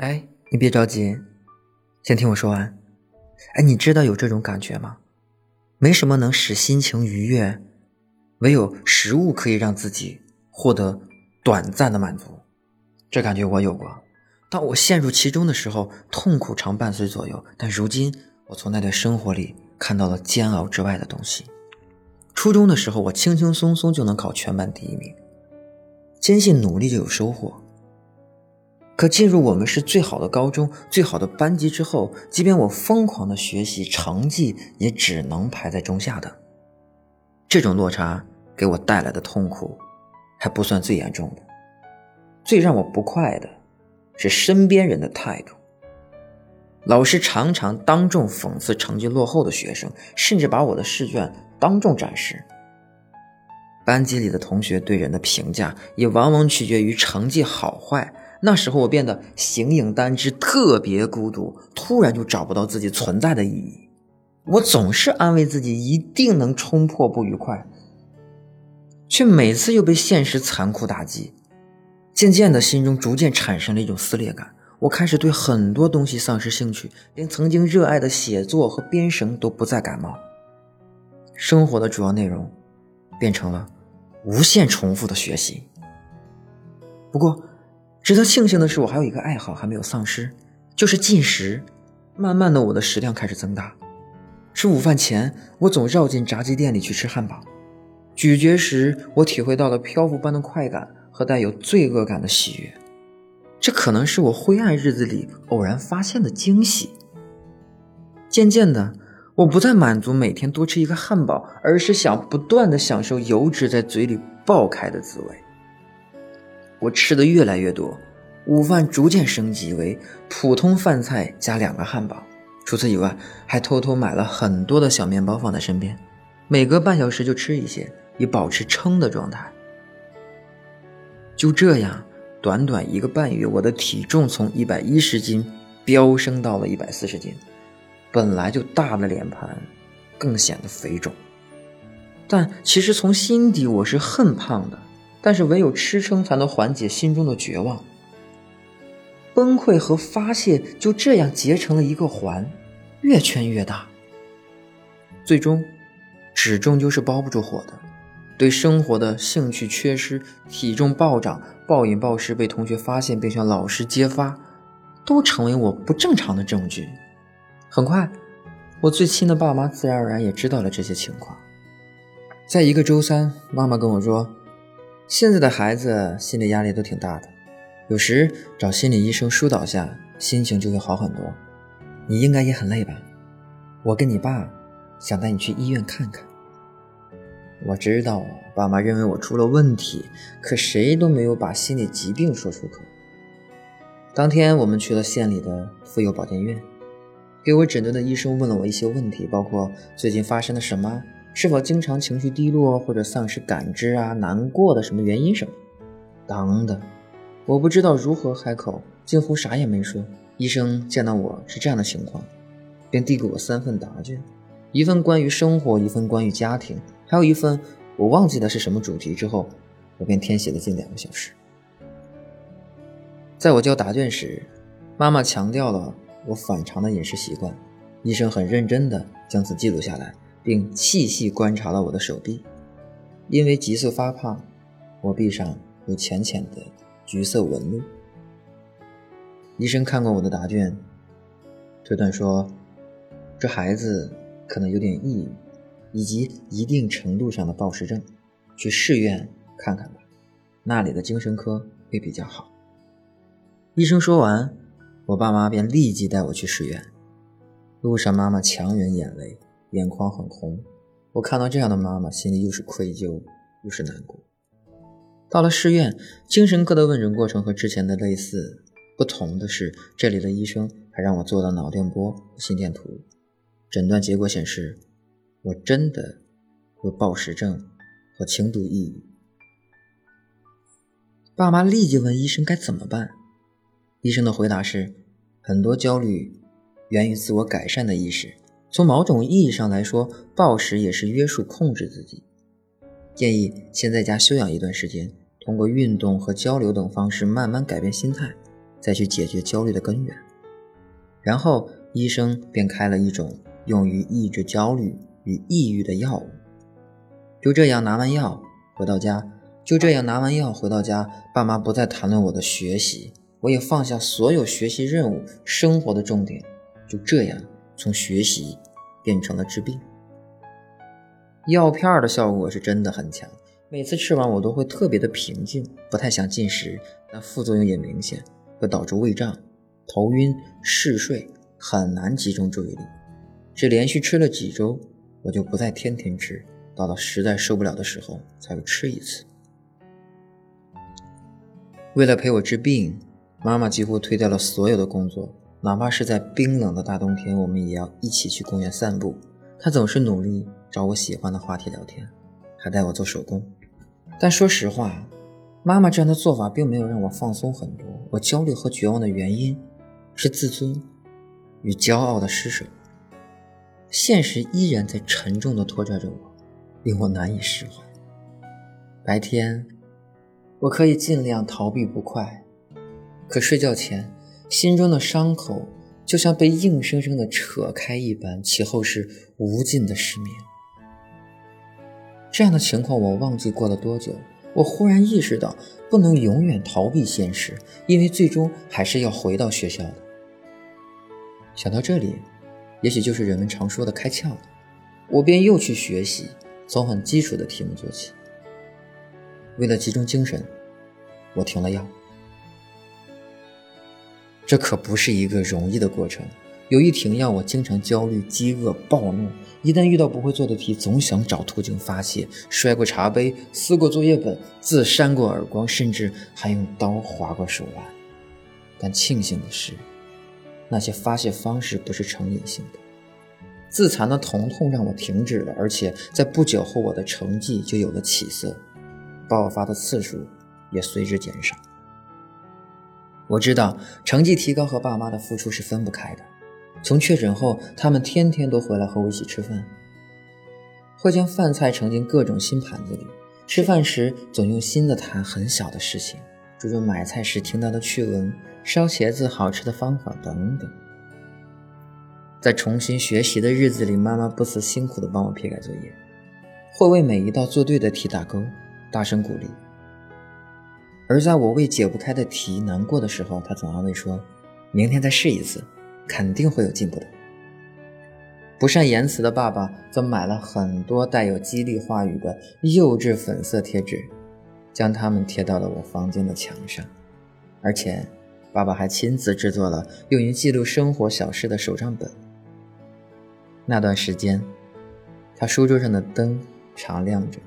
哎，你别着急，先听我说完。哎，你知道有这种感觉吗？没什么能使心情愉悦，唯有食物可以让自己获得短暂的满足。这感觉我有过。当我陷入其中的时候，痛苦常伴随左右。但如今，我从那段生活里看到了煎熬之外的东西。初中的时候，我轻轻松松就能考全班第一名，坚信努力就有收获。可进入我们是最好的高中、最好的班级之后，即便我疯狂的学习，成绩也只能排在中下的。这种落差给我带来的痛苦，还不算最严重的。最让我不快的是身边人的态度。老师常常当众讽刺成绩落后的学生，甚至把我的试卷当众展示。班级里的同学对人的评价也往往取决于成绩好坏。那时候我变得形影单只，特别孤独，突然就找不到自己存在的意义。我总是安慰自己一定能冲破不愉快，却每次又被现实残酷打击。渐渐的，心中逐渐产生了一种撕裂感。我开始对很多东西丧失兴趣，连曾经热爱的写作和编绳都不再感冒。生活的主要内容变成了无限重复的学习。不过，值得庆幸的是，我还有一个爱好还没有丧失，就是进食。慢慢的，我的食量开始增大。吃午饭前，我总绕进炸鸡店里去吃汉堡。咀嚼时，我体会到了漂浮般的快感和带有罪恶感的喜悦。这可能是我灰暗日子里偶然发现的惊喜。渐渐的，我不再满足每天多吃一个汉堡，而是想不断的享受油脂在嘴里爆开的滋味。我吃的越来越多，午饭逐渐升级为普通饭菜加两个汉堡。除此以外，还偷偷买了很多的小面包放在身边，每隔半小时就吃一些，以保持撑的状态。就这样。短短一个半月，我的体重从一百一十斤飙升到了一百四十斤，本来就大的脸盘更显得肥肿。但其实从心底我是恨胖的，但是唯有吃撑才能缓解心中的绝望。崩溃和发泄就这样结成了一个环，越圈越大。最终，纸终究是包不住火的。对生活的兴趣缺失，体重暴涨。暴饮暴食被同学发现并向老师揭发，都成为我不正常的证据。很快，我最亲的爸妈自然而然也知道了这些情况。在一个周三，妈妈跟我说：“现在的孩子心理压力都挺大的，有时找心理医生疏导下，心情就会好很多。你应该也很累吧？我跟你爸想带你去医院看看。”我知道爸妈认为我出了问题，可谁都没有把心理疾病说出口。当天我们去了县里的妇幼保健院，给我诊断的医生问了我一些问题，包括最近发生了什么，是否经常情绪低落或者丧失感知啊，难过的什么原因什么，等等。我不知道如何开口，几乎啥也没说。医生见到我是这样的情况，便递给我三份答卷，一份关于生活，一份关于家庭。还有一份我忘记的是什么主题之后，我便填写了近两个小时。在我交答卷时，妈妈强调了我反常的饮食习惯，医生很认真地将此记录下来，并细细观察了我的手臂，因为急速发胖，我臂上有浅浅的橘色纹路。医生看过我的答卷，推断说，这孩子可能有点抑郁。以及一定程度上的暴食症，去市院看看吧，那里的精神科会比较好。医生说完，我爸妈便立即带我去市院。路上，妈妈强忍眼泪，眼眶很红。我看到这样的妈妈，心里又是愧疚又是难过。到了市院，精神科的问诊过程和之前的类似，不同的是，这里的医生还让我做了脑电波、心电图。诊断结果显示。我真的有暴食症和轻度抑郁。爸妈立即问医生该怎么办。医生的回答是：很多焦虑源于自我改善的意识。从某种意义上来说，暴食也是约束控制自己。建议先在家休养一段时间，通过运动和交流等方式慢慢改变心态。再去解决焦虑的根源。然后医生便开了一种用于抑制焦虑与抑郁的药物。就这样拿完药回到家，就这样拿完药回到家，爸妈不再谈论我的学习，我也放下所有学习任务，生活的重点就这样从学习变成了治病。药片的效果是真的很强，每次吃完我都会特别的平静，不太想进食，但副作用也明显，会导致胃胀、头晕、嗜睡，很难集中注意力。只连续吃了几周，我就不再天天吃，到了实在受不了的时候才会吃一次。为了陪我治病，妈妈几乎推掉了所有的工作，哪怕是在冰冷的大冬天，我们也要一起去公园散步。她总是努力。找我喜欢的话题聊天，还带我做手工。但说实话，妈妈这样的做法并没有让我放松很多。我焦虑和绝望的原因是自尊与骄傲的失守。现实依然在沉重地拖拽着我，令我难以释怀。白天，我可以尽量逃避不快，可睡觉前，心中的伤口就像被硬生生的扯开一般，其后是无尽的失眠。这样的情况我忘记过了多久，我忽然意识到不能永远逃避现实，因为最终还是要回到学校的。想到这里，也许就是人们常说的开窍了，我便又去学习，从很基础的题目做起。为了集中精神，我停了药。这可不是一个容易的过程。有一停药，我经常焦虑、饥饿、暴怒。一旦遇到不会做的题，总想找途径发泄，摔过茶杯，撕过作业本，自扇过耳光，甚至还用刀划过手腕。但庆幸的是，那些发泄方式不是成瘾性的。自残的疼痛让我停止了，而且在不久后，我的成绩就有了起色，爆发的次数也随之减少。我知道，成绩提高和爸妈的付出是分不开的。从确诊后，他们天天都回来和我一起吃饭，会将饭菜盛进各种新盘子里。吃饭时总用心的谈很小的事情，诸如买菜时听到的趣闻、烧茄子好吃的方法等等。在重新学习的日子里，妈妈不辞辛苦地帮我批改作业，会为每一道做对的题打勾，大声鼓励。而在我为解不开的题难过的时候，他总安慰说：“明天再试一次。”肯定会有进步的。不善言辞的爸爸则买了很多带有激励话语的幼稚粉色贴纸，将它们贴到了我房间的墙上。而且，爸爸还亲自制作了用于记录生活小事的手账本。那段时间，他书桌上的灯常亮着，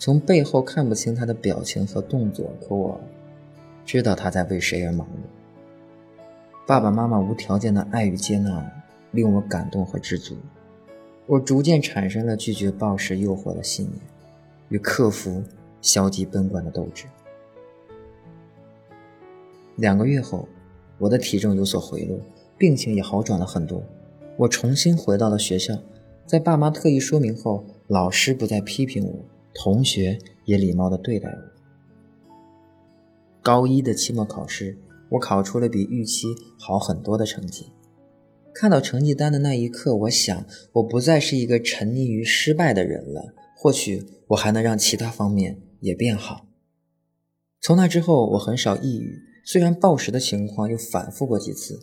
从背后看不清他的表情和动作，可我知道他在为谁而忙碌。爸爸妈妈无条件的爱与接纳，令我感动和知足。我逐渐产生了拒绝暴食诱惑的信念，与克服消极悲观的斗志。两个月后，我的体重有所回落，病情也好转了很多。我重新回到了学校，在爸妈特意说明后，老师不再批评我，同学也礼貌地对待我。高一的期末考试。我考出了比预期好很多的成绩。看到成绩单的那一刻，我想我不再是一个沉溺于失败的人了。或许我还能让其他方面也变好。从那之后，我很少抑郁。虽然暴食的情况又反复过几次，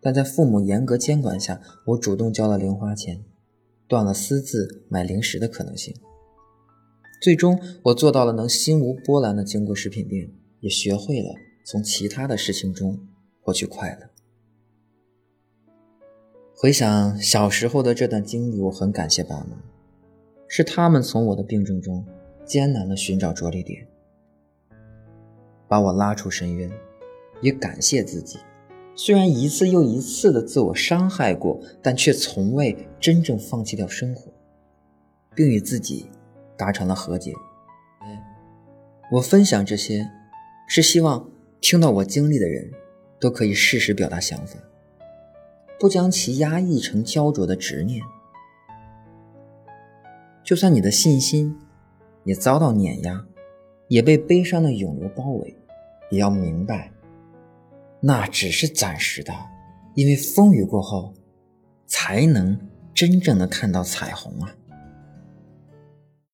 但在父母严格监管下，我主动交了零花钱，断了私自买零食的可能性。最终，我做到了能心无波澜地经过食品店，也学会了。从其他的事情中获取快乐。回想小时候的这段经历，我很感谢爸妈，是他们从我的病症中艰难的寻找着力点，把我拉出深渊。也感谢自己，虽然一次又一次的自我伤害过，但却从未真正放弃掉生活，并与自己达成了和解。我分享这些，是希望。听到我经历的人，都可以适时表达想法，不将其压抑成焦灼的执念。就算你的信心也遭到碾压，也被悲伤的涌流包围，也要明白，那只是暂时的，因为风雨过后，才能真正的看到彩虹啊。